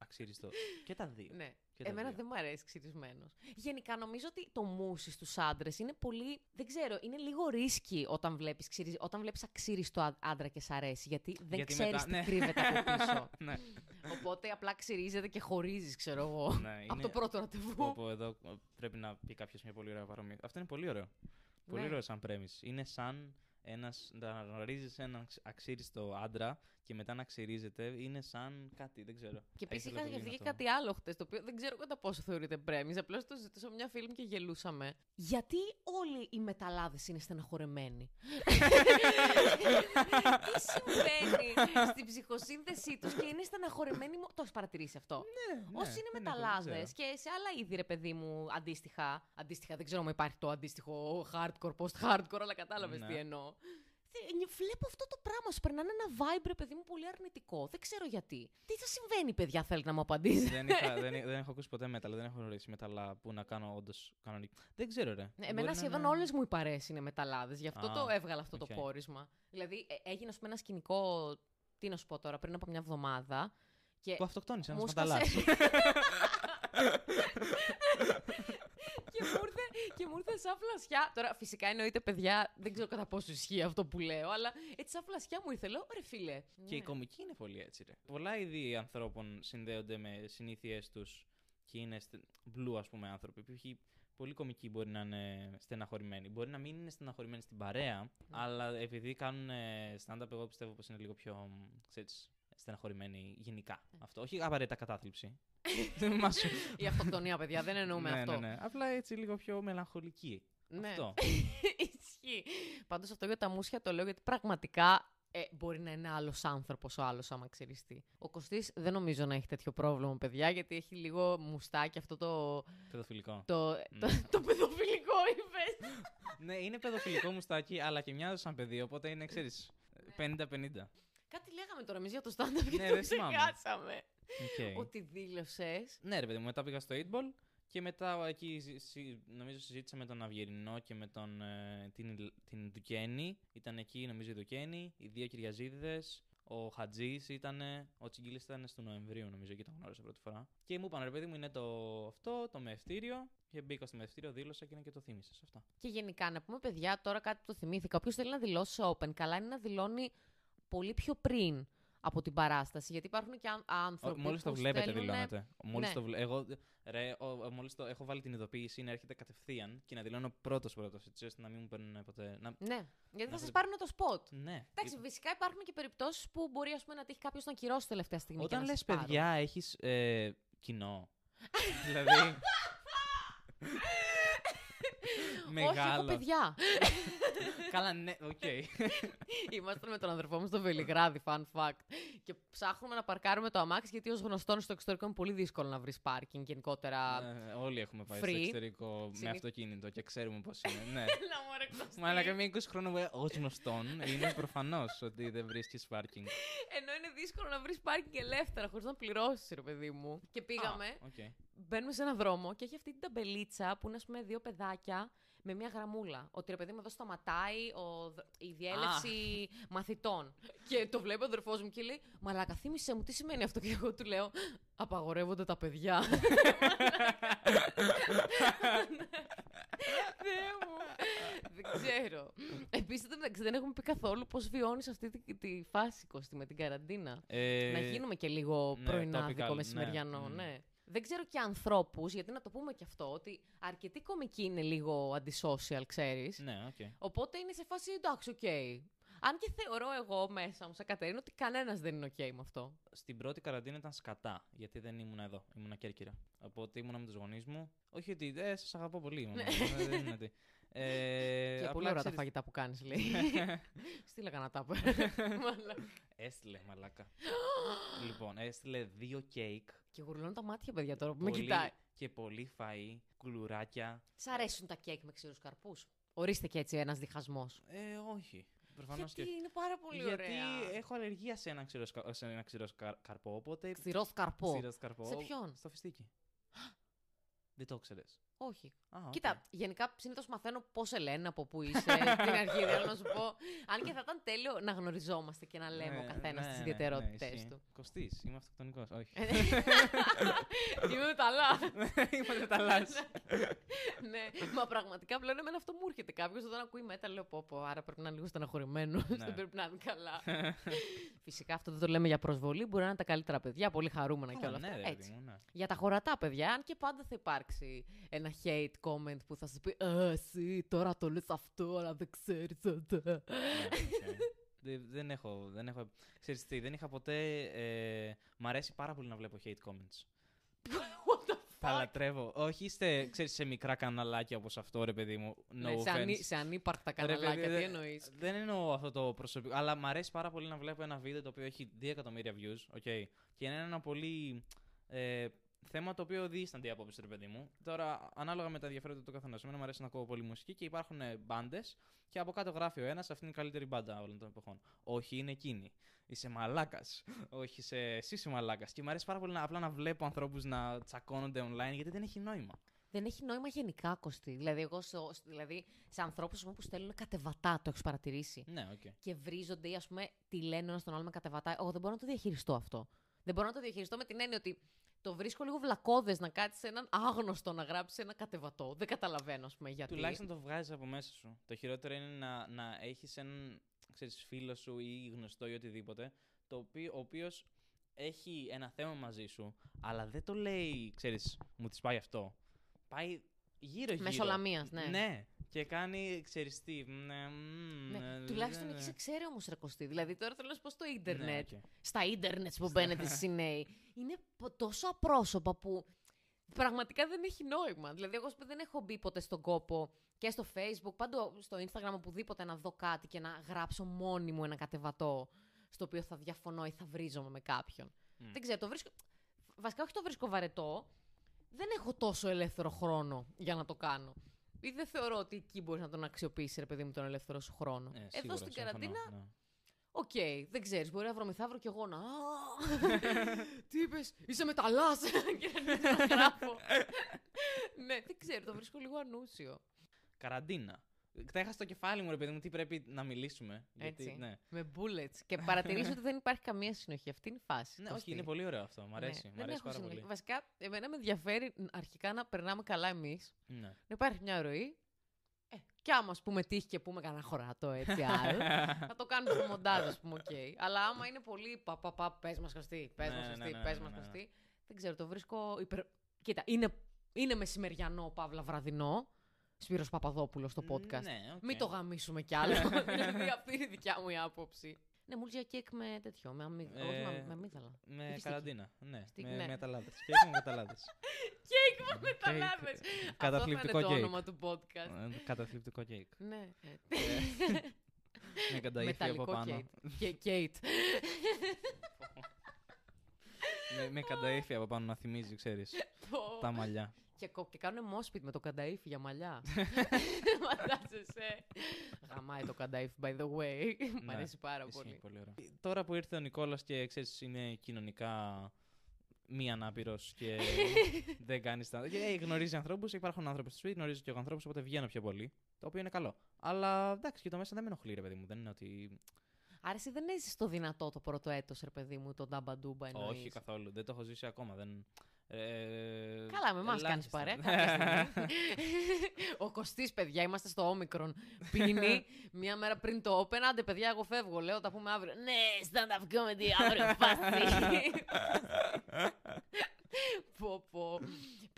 Αξύριστο. Και τα δύο. ναι. Και τα Εμένα δύο. δεν μου αρέσει ξυρισμένος. Γενικά νομίζω ότι το μούσι στους άντρες είναι πολύ. Δεν ξέρω, είναι λίγο risky όταν βλέπεις όταν βλέπεις αξύριστο α- άντρα και σ' αρέσει. Γιατί δεν Γιατί ξέρεις μετά- τι ναι. κρύβεται από πίσω. ναι. Οπότε απλά ξυρίζεται και χωρίζεις, ξέρω εγώ. ναι, Από είναι- το πρώτο ραντεβού. Πω, πω, εδώ ε, πρέπει να πει κάποιος μια πολύ ωραία παρομοία. Αυτό είναι πολύ ωραίο. Πολύ Ναι. ωραίο σαν πρέμις. Είναι σαν ένας, να γνωρίζει έναν ξ- αξίριστο άντρα και μετά να ξυρίζεται. Είναι σαν κάτι, δεν ξέρω. Και Θα επίσης ήθελα είχα πολύ σκεφτεί και να το- κάτι άλλο χτες, το οποίο δεν ξέρω κατά πόσο θεωρείται πρέμις. Απλώς το ζητούσα μια φίλη μου και γελούσαμε. Γιατί όλοι οι μεταλλάδε είναι στεναχωρεμένοι; Τι συμβαίνει στην ψυχοσύνθεσή τους και είναι στεναχωρεμένοι. μο- Το έχεις παρατηρήσει αυτό; Ναι, Όσοι είναι δεν έχω, δεν μεταλλάδε ξέρω. και σε άλλα είδη, ρε παιδί μου, αντίστοιχα. Αντίστοιχα, δεν ξέρω αν υπάρχει το αντίστοιχο hardcore, post-hardcore, αλλά κατάλαβες Ναι. τι εννοώ. Θε- νι- Βλέπω αυτό το πράγμα. Σου περνάνε ένα vibe, ρε παιδί μου, πολύ αρνητικό. Δεν ξέρω γιατί. Τι θα συμβαίνει, παιδιά, θέλετε να μου απαντήσετε; δεν, είχα, δεν, δεν έχω ακούσει ποτέ μεταλλά, δεν έχω γνωρίσει μεταλλά που να κάνω όντως κανονικά. Δεν ξέρω, ρε. Ναι, Μπορεί εμένα να σχεδόν είναι- όλες μου οι παρέες είναι μεταλλάδες. Γι' αυτό Α, το έβγαλα αυτό οκ. το πόρισμα. Δηλαδή, ε, έγινε, ας πούμε, ένα σκηνικό. Τι να σου πω τώρα, πριν από μια εβδομάδα. Και Που αυτοκτόνησε ένας μου μεταλλάς. σκάσε- και, μου ήρθε, και μου ήρθε σαν φλασιά. Τώρα, φυσικά εννοείται, παιδιά, δεν ξέρω κατά πόσο ισχύει αυτό που λέω, αλλά έτσι σαν φλασιά μου ήρθε. Λέω, ρε φίλε. Και η ναι. κομική είναι πολύ έτσι, ρε. Πολλά είδη ανθρώπων συνδέονται με συνήθειές τους και είναι στε... blue, ας πούμε, άνθρωποι. Π.χ. πολύ κομικοί μπορεί να είναι στεναχωρημένοι. Μπορεί να μην είναι στεναχωρημένοι στην παρέα, αλλά επειδή κάνουν ε, stand-up, εγώ πιστεύω πως είναι λίγο πιο μ, ξέρεις, στεναχωρημένοι γενικά. Αυτό. Όχι απαραίτητα κατάθλιψη. Δεν μας- Η αυτοκτονία, παιδιά, δεν εννοούμε ναι, αυτό. ναι, ναι. Απλά έτσι λίγο πιο μελαγχολική. Ναι. Αυτό. Ισχύει. Πάντως αυτό για τα μουσια το λέω γιατί πραγματικά ε, μπορεί να είναι άλλος άνθρωπος ο άλλος άμα ξυριστεί. Ο Κωστής δεν νομίζω να έχει τέτοιο πρόβλημα, παιδιά, γιατί έχει λίγο μουστάκι αυτό το. Παιδοφιλικό. το, το, Ναι. το παιδοφιλικό είπες. ναι, είναι παιδοφιλικό μουστάκι, αλλά και μοιάζει σαν παιδί, οπότε είναι, ξέρεις, 50-50. Κάτι λέγαμε τώρα εμείς για το stand-up και Ναι, το δεν θυμάμαι. ξεχάσαμε. Οκ. Ότι δήλωσες. Ναι, ρε παιδί μου, μετά πήγα στο 8ball και μετά εκεί συ- συ- νομίζω συζήτησα με τον Αυγερινό και με τον, ε, την, Ιλ- την Ντουκένη. Ήταν εκεί, νομίζω, η Ντουκένη, οι δύο Κυριαζίδες. Ο Χατζής ήταν, ο Τσιγκίλης ήταν στο Νοεμβρίου, νομίζω, εκεί τον γνώρισα πρώτη φορά. Και μου είπαν, ρε παιδί μου, είναι το αυτό, το Μαιευτήριο. Και μπήκα στο Μαιευτήριο, δήλωσα και είναι και το θύμισες αυτά. Και γενικά, να πούμε, παιδιά, τώρα κάτι που το θυμήθηκα. Όποιος θέλει να δηλώσει open, καλά είναι να δηλώνει πολύ πιο πριν από την παράσταση. Γιατί υπάρχουν και άν- άνθρωποι. Μόλις το που βλέπετε, στέλνουνε- δηλώνετε. Μόλις Ναι. το βλέ... Εγώ, ρε, ο, ο- μόλις το έχω βάλει την ειδοποίηση να έρχεται κατευθείαν και να δηλώνω πρώτος πρώτος, έτσι ώστε να μην μου παίρνουν ποτέ. Να... Ναι, γιατί θα Να σας θε- πάρουν το spot. Ναι. Εντάξει, φυσικά υπάρχουν και περιπτώσεις που μπορεί ας πούμε, να τύχει κάποιος να κυρώσει τελευταία στιγμή. Όταν και να λες σας πάρουν. παιδιά, έχεις ε, κοινό. δηλαδή, Όχι, έχω Μεγάλο. παιδιά. Καλά, ναι, οκ. Ήμασταν με τον αδερφό μου στο Βελιγράδι, fun fact. Και ψάχνουμε να παρκάρουμε το αμάξι, γιατί ως γνωστόν στο εξωτερικό είναι πολύ δύσκολο να βρεις πάρκινγκ γενικότερα. Ε, Όλοι έχουμε πάει στο free. εξωτερικό με Συνήθ- αυτοκίνητο και ξέρουμε πώς είναι. Ναι. Να μου ρεκνωστεί. Μα αλλά και με 20 χρόνια ως γνωστόν είναι προφανώς ότι δεν βρίσκεις πάρκινγκ. Ενώ είναι δύσκολο να βρεις πάρκινγκ ελεύθερα, χωρίς να πληρώσεις, ρε παιδί μου. Και πήγαμε, Α, οκ. μπαίνουμε σε ένα δρόμο και έχει αυτή την ταμπελίτσα που είναι, ας πούμε, δύο παιδάκια με μια γραμμούλα. Ότι ρε παιδί μου εδώ σταματάει ο, δ- η διέλευση μαθητών. και το βλέπει ο αδερφός μου και λέει: Μαλάκα, θύμισε μου, τι σημαίνει αυτό. Και εγώ του λέω: Απαγορεύονται τα παιδιά. Θεέ μου. Δεν ξέρω. Επίσης, δεν έχουμε πει καθόλου πώς βιώνεις αυτή τη, τη φάση, Κώστη, με την καραντίνα. Ε, Να γίνουμε και λίγο ναι, πρωινάδικο topical, μεσημεριανό, ναι. Ναι. Δεν ξέρω και ανθρώπους, γιατί να το πούμε και αυτό, ότι αρκετοί κομικοί είναι λίγο antisocial, ξέρεις. Ναι, οκ. Οπότε είναι σε φάση εντάξει, οκ. Αν και θεωρώ εγώ μέσα μου, σαν Κατερίνα, ότι κανένας δεν είναι οκ με αυτό. Στην πρώτη καραντίνα ήταν σκατά, γιατί δεν ήμουν εδώ. Ήμουν Κέρκυρα. Οπότε ήμουνα με τους γονείς μου. Όχι ότι. Ε, σας αγαπώ πολύ. μόνο, ε, δεν είναι ότι. Ε, Ναι. και απλά πολύ ωραία τα ξέρεις- φαγητά που κάνεις, λέει. Στείλα κανένα τάπερ. Έστειλε, μαλάκα. λοιπόν, έστειλε δύο κέικ. και γουρλώνω τα μάτια, παιδιά, τώρα που με πολύ- κοιτάει. Και πολύ φαΐ, κουλουράκια. Σ' αρέσουν τα κέικ με ξηρούς καρπούς; Ορίστε και έτσι ένας διχασμός. Ε, όχι. Προφανώς Γιατί και. είναι πάρα πολύ Γιατί ωραία. έχω αλλεργία σε ένα ξηρός, σκα- σε ένα ξηρός σκαρ- καρπό, οπότε. Ξηρός καρπό. Ξηρός καρπό. Σε ποιον; Στο φιστίκι. Δεν το ξέρει. Όχι. Α, οκ. Κοίτα, γενικά συνήθως μαθαίνω πώς σε λένε, από πού είσαι. την αρχή θέλω να σου πω. Αν και θα ήταν τέλειο να γνωριζόμαστε και να λέμε ο Ναι, καθένας ναι, τις ναι, ιδιαιτερότητέ ναι, ισχύει. του. Κωστής, είμαι αυτοκτονικός. Όχι. Είμαι μεταλλά. Είμαι μεταλλάς. ναι, μα πραγματικά πλέον εμένα αυτό μου έρχεται. Κάποιος όταν ακούει metal, λέω πω, πω, άρα πρέπει να είναι λίγο στεναχωρημένος. Ναι. Δεν πρέπει να είναι καλά. Φυσικά αυτό δεν το λέμε για προσβολή. Μπορεί να είναι τα καλύτερα παιδιά, πολύ χαρούμενα και Καλά, όλα ναι, αυτά. ρε, Έτσι. παιδί μου, ναι. Για τα χωρατά παιδιά, αν και πάντα θα υπάρξει ένα hate comment που θα σου πει «Α, εσύ τώρα το λες αυτό, αλλά δεν ξέρεις ότι...» Ναι, οκ. Δε- Δεν έχω, δεν έχω. Ξέρεις τι, δεν είχα ποτέ. Ε, μ' αρέσει πάρα πολύ να βλέπω hate comments. What the Τα fuck? λατρεύω. Όχι είστε, ξέρεις, σε μικρά καναλάκια όπως αυτό, ρε παιδί μου. No Ναι, σε, offense. ανή, σε ανύπαρκτα Ρε, παιδί, καναλάκια, τι δεν- εννοείς; Δεν εννοώ αυτό το προσωπικό. Αλλά μ' αρέσει πάρα πολύ να βλέπω ένα βίντεο το οποίο έχει 2 εκατομμύρια views. Okay, και είναι ένα πολύ. Ε, θέμα το οποίο δίστανται οι απόψει, ρε παιδί μου. Τώρα, ανάλογα με τα ενδιαφέροντα του καθενός. Εμένα μου αρέσει να ακούω πολύ μουσική και υπάρχουν μπάντες και από κάτω γράφει ο ένας αυτή είναι η καλύτερη μπάντα όλων των εποχών. Όχι, είναι εκείνη. Είσαι μαλάκας. Όχι, είσαι, εσύ είσαι μαλάκας. Και μου αρέσει πάρα πολύ να, απλά να βλέπω ανθρώπους να τσακώνονται online γιατί δεν έχει νόημα. Δεν έχει νόημα γενικά, Κωστή. Δηλαδή, εγώ στο, δηλαδή, σε ανθρώπους που στέλνουν κατεβατά, το έχεις παρατηρήσει. Ναι, οκ. Και βρίζονται ή, ας πούμε, τι λένε ένας τον άλλο με κατεβατά. Εγώ δεν μπορώ να το διαχειριστώ αυτό. Δεν μπορώ να το διαχειριστώ με την έννοια ότι το βρίσκω λίγο βλακώδες να κάτσεις σε έναν άγνωστο να γράψεις ένα κατεβατό. Δεν καταλαβαίνω, ας πούμε, γιατί. Τουλάχιστον το βγάζεις από μέσα σου. Το χειρότερο είναι να, να έχεις έναν ξέρεις, φίλο σου ή γνωστό ή οτιδήποτε, το οποίο, ο οποίος έχει ένα θέμα μαζί σου, αλλά δεν το λέει, ξέρεις, μου τη σπάει αυτό. Πάει γύρω-γύρω. Μέσω Λαμίας, ναι. Ναι. Και κάνει, ξέρεις τι. Ναι, μμ, Ναι, ε, τουλάχιστον ναι, έχει ναι. ξέρεις όμως ρε Κωστή. Δηλαδή τώρα θέλω να σου πω στο Ναι, ίντερνετ. οκ. Στα ίντερνετς που μπαίνετε εσείς οι νέοι. Είναι πο- τόσο απρόσωπα που πραγματικά δεν έχει νόημα. Δηλαδή, εγώ ας πούμε, δεν έχω μπει ποτέ στον κόπο και στο Facebook, πάντα στο Instagram, οπουδήποτε να δω κάτι και να γράψω μόνη μου ένα κατεβατό στο οποίο θα διαφωνώ ή θα βρίζομαι με κάποιον. Μμ. Δεν ξέρω, το βρίσκω. Βασικά, όχι το βρίσκω βαρετό. Δεν έχω τόσο ελεύθερο χρόνο για να το κάνω. Ή δεν θεωρώ ότι εκεί μπορείς να τον αξιοποιήσεις, ρε παιδί μου, τον ελεύθερο σου χρόνο. Ε, Εδώ σίγουρα, στην συμφωνώ, καραντίνα, ναι. οκ, δεν ξέρεις. Μπορεί αύριο μεθαύριο κι εγώ να. «Α, Τι είπες, είσαι μεταλλάς! και να αρχίσω να γράφω. ναι, δεν ξέρω, το βρίσκω λίγο ανούσιο. Καραντίνα. Τα είχα στο κεφάλι μου, ρε παιδί μου, τι πρέπει να μιλήσουμε. Γιατί, Έτσι. ναι. Με bullets. και παρατηρήσω ότι δεν υπάρχει καμία συνοχή. Αυτή είναι η φάση. ναι, Κωστή. όχι, είναι πολύ ωραίο αυτό. Μ' αρέσει. Ναι, μ' δεν αρέσει έχω πάρα συνοχή. πολύ. Βασικά, εμένα με ενδιαφέρει αρχικά να περνάμε καλά εμείς. Ναι. Να υπάρχει μια ροή. Ε, κι άμα ας πούμε τύχει και πούμε κανένα χωρατό έτσι άλλο. θα το κάνουμε στο μοντάζ, ας πούμε, οκ. Αλλά άμα είναι πολύ πα, πα, πα πες μας Κωστή, πες Ναι, μας ναι, Κωστή, ναι, πες ναι, μας ναι, ναι. χωστή. Δεν ξέρω, το βρίσκω υπερ... Κοίτα, είναι, είναι μεσημεριανό, παύλα βραδινό. Σπύρος Παπαδόπουλος στο podcast. Ναι, οκ. Μην το γαμίσουμε κι άλλο. δηλαδή, αυτή είναι η δικιά μου η άποψη. Ναι, μούλτζα κέικ με τέτοιο. Με, αμύ... Ε, όχι, με, με αμύγδαλα. Με Φιστίκι. καραντίνα. Ναι, Φιστίκι, με ναι. μεταλλάδε. Κέικ με μεταλλάδες. Κέικ με μεταλλάδες. Αυτό θα Καταθλιπτικό είναι το κέικ. όνομα του podcast. Ε, Καταθλιπτικό κέικ. ναι. Με κανταήφι από Μεταλλικό πάνω. κέιτ. Και- Κέιτ. με, με κανταήφι από πάνω να θυμίζει, ξέρεις. τα μαλλιά. Και, κο- και κάνουν μόσπιτ με το κανταήφι για μαλλιά. Φαντάζεσαι. Γαμάει το κανταήφι, by the way. Μ' Ναι, αρέσει πάρα Ισχύει, πολύ. πολύ ωραία. Τώρα που ήρθε ο Νικόλας και ξέρεις, είναι κοινωνικά μη ανάπηρος και δεν κάνει τα. Και, ε, γνωρίζει ανθρώπους, υπάρχουν άνθρωποι στο σπίτι, γνωρίζει και εγώ ανθρώπους, οπότε βγαίνω πιο πολύ. Το οποίο είναι καλό. Αλλά εντάξει, και το μέσα δεν με ενοχλεί, ρε παιδί μου. Δεν είναι ότι. Άρα εσύ δεν έζησες το δυνατό το πρώτο έτος, ρε παιδί μου, το νταμπαντούμπα εννοείς. Όχι καθόλου. Δεν το έχω ζήσει ακόμα. Δεν... Ε, Καλά, με εμάς κάνεις ελάχιστα. παρέα. κάποια στιγμή. Ο Κωστής, παιδιά, είμαστε στο όμικρον. Πίνει μία μέρα πριν το open. Άντε, παιδιά, εγώ φεύγω. Λέω, τα πούμε αύριο. Ναι, stand-up comedy αύριο, φάση. πω, πω.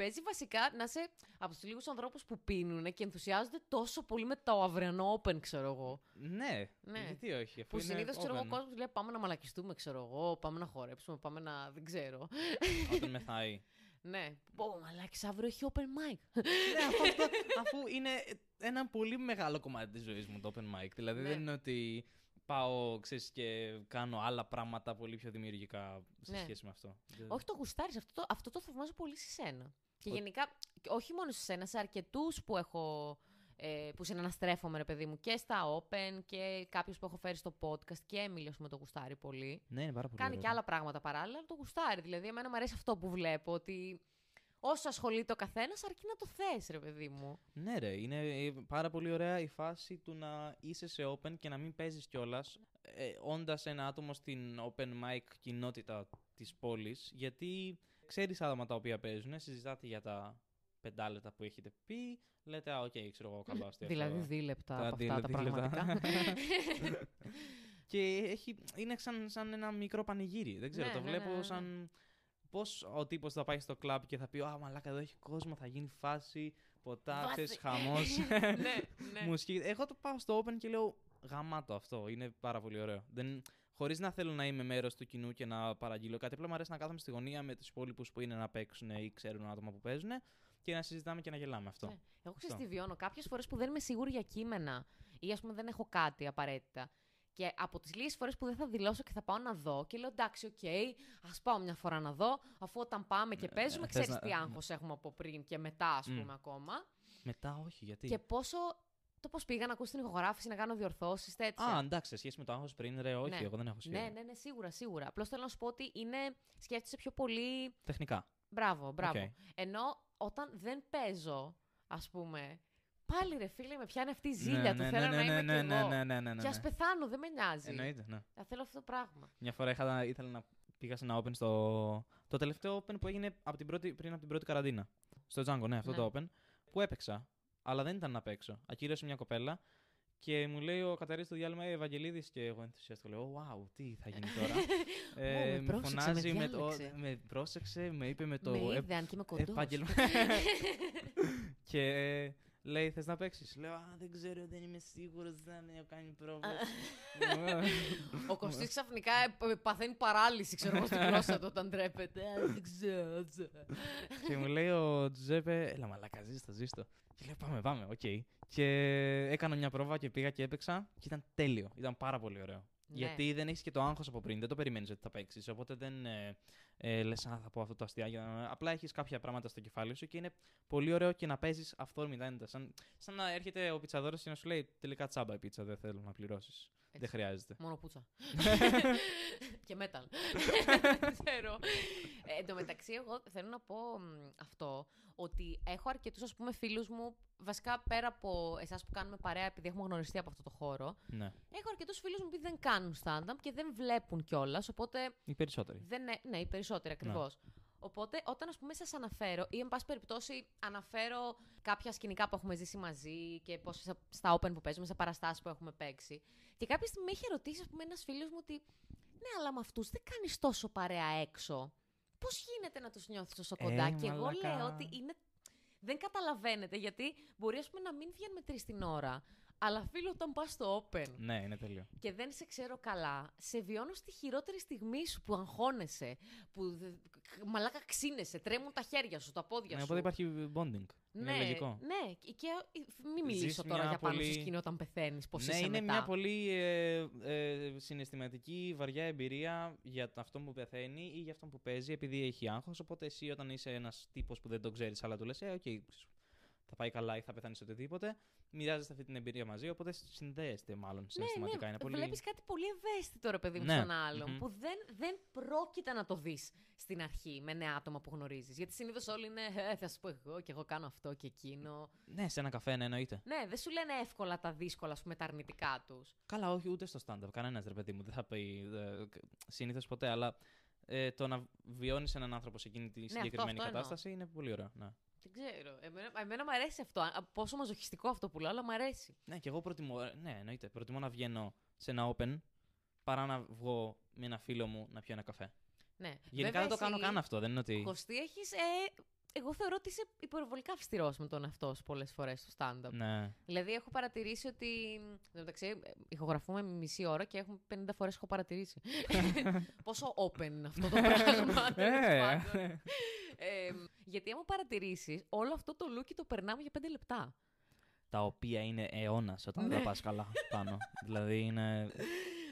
Παίζει βασικά να είσαι από τους λίγους ανθρώπους που πίνουν και ενθουσιάζονται τόσο πολύ με το αυριανό open, ξέρω εγώ. ναι, Ναι. γιατί όχι. Αφού Που είναι συνήθως ξέρω εγώ, ο open. κόσμος λέει πάμε να μαλακιστούμε, ξέρω εγώ, πάμε να χορέψουμε, πάμε να. δεν ξέρω. Όταν μεθάει. ναι. Πω, μαλάκι, αύριο έχει open mic. ναι, αφού, αυτό, αφού είναι ένα πολύ μεγάλο κομμάτι της ζωής μου το open mic. Δηλαδή Ναι. δεν είναι ότι πάω, ξέρεις, και κάνω άλλα πράγματα πολύ πιο δημιουργικά σε Ναι. σχέση με αυτό. Δεν- όχι το γουστάρεις, αυτό το, αυτό το θαυμάζω πολύ σε σένα. Και Ο- γενικά, και όχι μόνο σε σένα, σε αρκετούς που έχω. Ε, που συναναστρέφομαι, ρε παιδί μου, και στα open και κάποιου που έχω φέρει στο podcast και Έμιλιο που με το γουστάρει πολύ. Ναι, είναι πάρα πολύ Κάνει ωραίο. και άλλα πράγματα παράλληλα, αλλά το γουστάρει. Δηλαδή, εμένα μου αρέσει αυτό που βλέπω, ότι όσο ασχολείται ο καθένας, αρκεί να το θες, ρε παιδί μου. Ναι, ρε, είναι ε, πάρα πολύ ωραία η φάση του να είσαι σε open και να μην παίζεις κιόλας, ε, όντας ένα άτομο στην open mic κοινότητα της πόλης, γιατί ξέρεις άτομα τα οποία παίζουν, συζητάτε για τα πεντάλεπτα που έχετε πει, λέτε, α, οκ, ξέρω εγώ, καλό αστείο. δηλαδή, αυτό». δίλεπτα Τα από δίλε- αυτά τα δίλεπτα. πραγματικά. Και έχει, είναι σαν, σαν ένα μικρό πανηγύρι. Δεν ξέρω, Ναι, το ναι, βλέπω ναι, ναι, ναι. σαν. Πώς ο τύπος θα πάει στο κλαμπ και θα πει Α, μαλάκα, εδώ έχει κόσμο, θα γίνει φάση, ποτά, Βάση. ξέρεις, χαμός. ναι, ναι. Μουσική. Εγώ το πάω στο open και λέω Γαμάτο αυτό. Είναι πάρα πολύ ωραίο. Δεν... Χωρίς να θέλω να είμαι μέρος του κοινού και να παραγγείλω κάτι. Απλά μου αρέσει να κάθομαι στη γωνία με τους υπόλοιπους που είναι να παίξουν ή ξέρουν άτομα που παίζουν και να συζητάμε και να γελάμε αυτό. Ναι. Εγώ ξέρω Αυτό. τι βιώνω. Κάποιες φορές που δεν είμαι σίγουρη για κείμενα ή ας πούμε δεν έχω κάτι απαραίτητα. Και από τις λίγες φορές που δεν θα δηλώσω και θα πάω να δω και λέω εντάξει, οκ, ας πάω μια φορά να δω, αφού όταν πάμε και Ε, παίζουμε, θες ξέρεις να- τι άγχος έχουμε από πριν και μετά, ας πούμε, Μμ. ακόμα. Μετά, όχι, γιατί; Και πόσο. Το πώς πήγα να ακούσω την ηχογράφηση, να κάνω διορθώσεις, τέτοια. Α, εντάξει, σε σχέση με το άγχος πριν, ρε, όχι, Ναι. εγώ δεν έχω σχέδιο. ναι, ναι, ναι, σίγουρα, σίγουρα. Απλώς θέλω να σου πω ότι είναι. Σκέφτεσαι πιο πολύ. Τεχνικά. Μπράβο, μπράβο. Οκ. Ενώ όταν δεν παίζω, ας πούμε. Πάλι ρε φίλε, με πιάνει αυτή η Ναι, ζήλια του. ναι, Θέλω ναι, να ναι, είμαι ναι, κι ναι, εγώ. ναι, ναι, ναι, ναι, Και ας ναι. πεθάνω, δεν με νοιάζει. Εννοείται, ναι. Θα θέλω αυτό το πράγμα. Μια φορά είχα, ήθελα να πήγα σε ένα open στο. Το τελευταίο open που έγινε από την πρώτη, πριν από την πρώτη καραντίνα. Στο Django, ναι, αυτό Ναι. το open. Που έπαιξα. Αλλά δεν ήταν να παίξω. Ακύρωσε μια κοπέλα και μου λέει ο Καταρί στο διάλειμμα «Ε, Ευαγγελίδης και εγώ ενθουσιάστηκα. Λέω, wow, τι θα γίνει τώρα. Ε, με πρόσεξε, με φωνάζει, με, το, διάλεξε. με πρόσεξε, με είπε με το με ε- είδε, αν και είμαι κοντός. επάγγελμα. και ε, λέει, θες να παίξεις; Λέω, α, δεν ξέρω, δεν είμαι σίγουρος, δεν έχω κάνει πρόβλημα. Ο Κωστής ξαφνικά ε, παθαίνει παράλυση, ξέρω εγώ, στην γλώσσα του όταν τρέπεται. Α, Δεν ξέρω. δεν ξέρω. και μου λέει ο Τζουζέπε, έλα μαλάκα, ζήστο, ζήστο. Και λέω, πάμε, πάμε, οκ. Και έκανα μια πρόβα και πήγα και έπαιξα και ήταν τέλειο. Ήταν πάρα πολύ ωραίο. Ναι. Γιατί δεν έχεις και το άγχος από πριν, δεν το περιμένεις ότι θα παίξεις. Οπότε δεν ε, ε, λες, Α, θα πω αυτό το αστιάκι. Απλά έχεις κάποια πράγματα στο κεφάλι σου και είναι πολύ ωραίο και να παίζεις αυθόρμητα έντα. Σαν, σαν να έρχεται ο πιτσαδόρος και να σου λέει Τελικά τσάμπα η πίτσα, δεν θέλω να πληρώσεις. Δεν Έτσι. χρειάζεται. Μόνο πουτσα. και metal. Δεν ξέρω. Ε, εν τω μεταξύ, εγώ θέλω να πω μ, αυτό, ότι έχω αρκετούς, ας πούμε, φίλους μου, βασικά πέρα από εσάς που κάνουμε παρέα, επειδή έχουμε γνωριστεί από αυτό το χώρο, Ναι, έχω αρκετούς φίλους μου που δεν κάνουν stand-up και δεν βλέπουν κιόλας, οπότε οι περισσότεροι. δεν είναι, ναι, οι περισσότεροι ακριβώς. Οπότε, όταν ας πούμε σας αναφέρω, ή εν πάση περιπτώσει αναφέρω κάποια σκηνικά που έχουμε ζήσει μαζί και πώς στα- στα open που παίζουμε, σε παραστάσεις που έχουμε παίξει. Και κάποια στιγμή με είχε ρωτήσει, ας πούμε, ένας φίλος μου ότι. Ναι, αλλά με αυτούς δεν κάνεις τόσο παρέα έξω. Πώς γίνεται να τους νιώθεις τόσο Ε, κοντά; και εγώ μαλάκα. λέω ότι είναι. Δεν καταλαβαίνετε γιατί μπορεί ας πούμε, να μην βγαίνουμε τρεις την ώρα. Αλλά φίλο, όταν πας στο Open Ναι, είναι τέλειο. και δεν σε ξέρω καλά, σε βιώνω στη χειρότερη στιγμή σου που αγχώνεσαι, που δε- μαλάκα ξύνεσαι, τρέμουν τα χέρια σου, τα πόδια Ναι, σου. οπότε υπάρχει bonding. Είναι ναι, λογικό. ναι, και- και μην Ζεις μιλήσω τώρα μια για πάνω πολύ- στη σκηνή όταν πεθαίνεις, πώς ναι, είσαι είναι μετά. μια πολύ ε, ε, συναισθηματική, βαριά εμπειρία για αυτό που πεθαίνει ή για αυτό που παίζει, επειδή έχει άγχος. Οπότε εσύ, όταν είσαι ένας τύπος που δεν τον ξέρεις, αλλά του λες: Ε, οκ, θα πάει καλά ή θα πεθάνει οτιδήποτε, μοιράζεστε αυτή την εμπειρία μαζί. Οπότε συνδέεστε μάλλον συναισθηματικά. ναι, είναι πολύ... Βλέπεις κάτι πολύ ευαίσθητο, ρε παιδί μου, Ναι. στον άλλον, Μμμ. που δεν, δεν πρόκειται να το δεις στην αρχή με νέα άτομα που γνωρίζεις. Γιατί συνήθως όλοι είναι, ε, θα σου πω εγώ και εγώ κάνω αυτό και εκείνο. Ναι, σε ένα καφέ, ναι, εννοείται. Ναι, δεν σου λένε εύκολα τα δύσκολα, ας πούμε, τα αρνητικά τους. Καλά, όχι ούτε στο stand-up. Κανένας ρε παιδί μου δεν θα πει συνήθως ποτέ, αλλά ε, το να βιώνεις έναν άνθρωπο σε εκείνη τη συγκεκριμένη Ναι, αυτό εννοώ. κατάσταση είναι πολύ ωραίο. Ναι. Δεν ξέρω. Εμένα, εμένα μου αρέσει αυτό. Α, Πόσο μαζοχιστικό αυτό που λέω, αλλά μου αρέσει. ναι, και εγώ προτιμώ. ε, Ναι, εννοείται. Προτιμώ να βγαίνω σε ένα open παρά να βγω με ένα φίλο μου να πιω ένα καφέ. Ναι. Γενικά Βέβαια, δεν το κάνω εσύ, καν αυτό. Δεν είναι ότι. Κωστή, έχεις, ε, εγώ θεωρώ ότι είσαι υπερβολικά αυστηρός με τον εαυτό σου πολλές φορές στο stand-up. Ναι. Δηλαδή, έχω παρατηρήσει ότι. Εν τω μεταξύ, ε, ηχογραφούμε μισή ώρα και έχουμε 50 φορές έχω παρατηρήσει. Πόσο open είναι αυτό το πράγμα. τέλος Ε. πάντων. Ε, γιατί άμα παρατηρήσεις, όλο αυτό το look το περνάμε για 5 λεπτά. Τα οποία είναι αιώνας όταν Ναι. δεν πας καλά πάνω. δηλαδή είναι.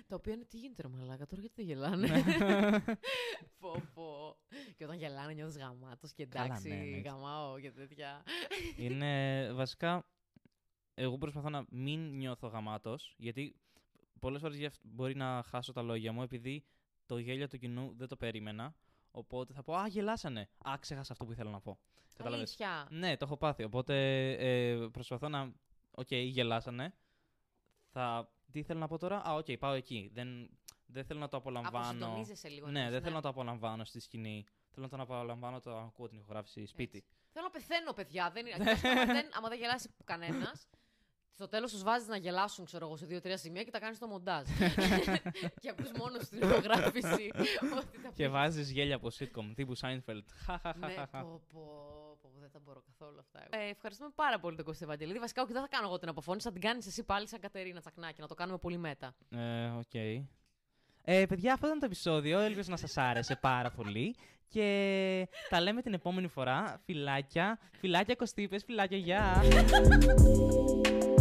Τα οποία είναι τι γίνεται, ρε Μαλάκα, τώρα γιατί δεν γελάνε; Ναι. πω, πω. Και όταν γελάνε, νιώθεις γαμάτος και Καλά, εντάξει, ναι, εννοείται. γαμάω και τέτοια. είναι βασικά. Εγώ προσπαθώ να μην νιώθω γαμάτος, γιατί πολλές φορές μπορεί να χάσω τα λόγια μου επειδή το γέλιο του κοινού δεν το περίμενα. Οπότε θα πω Α, γελάσανε. Α, ξέχασα αυτό που ήθελα να πω. Κατάλαβες. Αλήθεια. Ναι, το έχω πάθει. Οπότε ε, προσπαθώ να. Οκ, γελάσανε. Θα. Τι θέλω να πω τώρα; Α, οκ, πάω εκεί. Δεν, δεν θέλω να το απολαμβάνω. Αποσυντονίζεσαι λίγο. Ναι, εννοείς, δεν θέλω να το απολαμβάνω στη σκηνή. Θέλω να το απολαμβάνω το ακούω την ηχογράφηση σπίτι. Έτσι. Θέλω να πεθαίνω, παιδιά. Δεν είναι. Κοιτάξτε, άμα, δεν, άμα δεν γελάσει κανένας, στο τέλος τους βάζεις να γελάσουν, ξέρω εγώ, σε δύο-τρία σημεία και τα κάνεις στο μοντάζ. και ακούς μόνος στην ηχογράφηση ότι θα Και πει. βάζεις γέλια από sitcom τύπου Seinfeld. Ναι, πω, πω, πω, δεν τα μπορώ καθόλου αυτά. Ε, ευχαριστούμε πάρα πολύ τον Κώστα Ευαγγελίδη. Βασικά, όχι, δεν θα κάνω εγώ την αποφώνηση, θα την κάνεις εσύ πάλι σαν Κατερίνα Τσακνάκη, να το κάνουμε πολύ μέτα. Ε, οκ. Ε, παιδιά, αυτό ήταν το επεισόδιο. Ελπίζω να σας άρεσε πάρα πολύ. Και τα λέμε την επόμενη φορά. Φιλάκια. Φιλάκια Κωστή, πες φιλάκια, γεια.